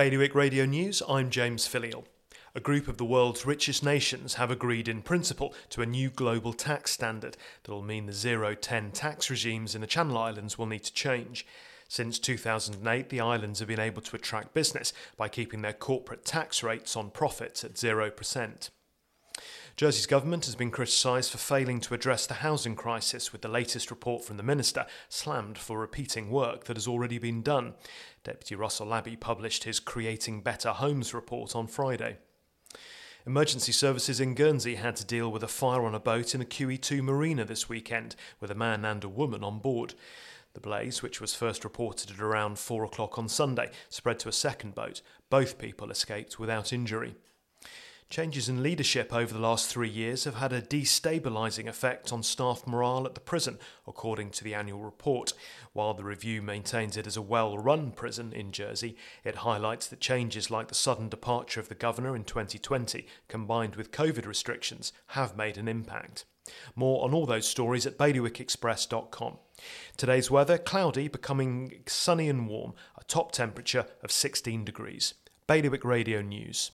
Bailiwick Radio News, I'm James Filial. A group of the world's richest nations have agreed in principle to a new global tax standard that will mean the 0 10 tax regimes in the Channel Islands will need to change. Since 2008, the islands have been able to attract business by keeping their corporate tax rates on profits at 0%. Jersey's government has been criticised for failing to address the housing crisis, with the latest report from the minister slammed for repeating work that has already been done. Deputy Russell Labey published his Creating Better Homes report on Friday. Emergency services in Guernsey had to deal with a fire on a boat in the QE2 marina this weekend, with a man and a woman on board. The blaze, which was first reported at around 4 o'clock on Sunday, spread to a second boat. Both people escaped without injury. Changes in leadership over the last three years have had a destabilising effect on staff morale at the prison, according to the annual report. While the review maintains it as a well run prison in Jersey, it highlights that changes like the sudden departure of the governor in 2020, combined with COVID restrictions, have made an impact. More on all those stories at bailiwickexpress.com. Today's weather cloudy, becoming sunny and warm, a top temperature of 16 degrees. Bailiwick Radio News.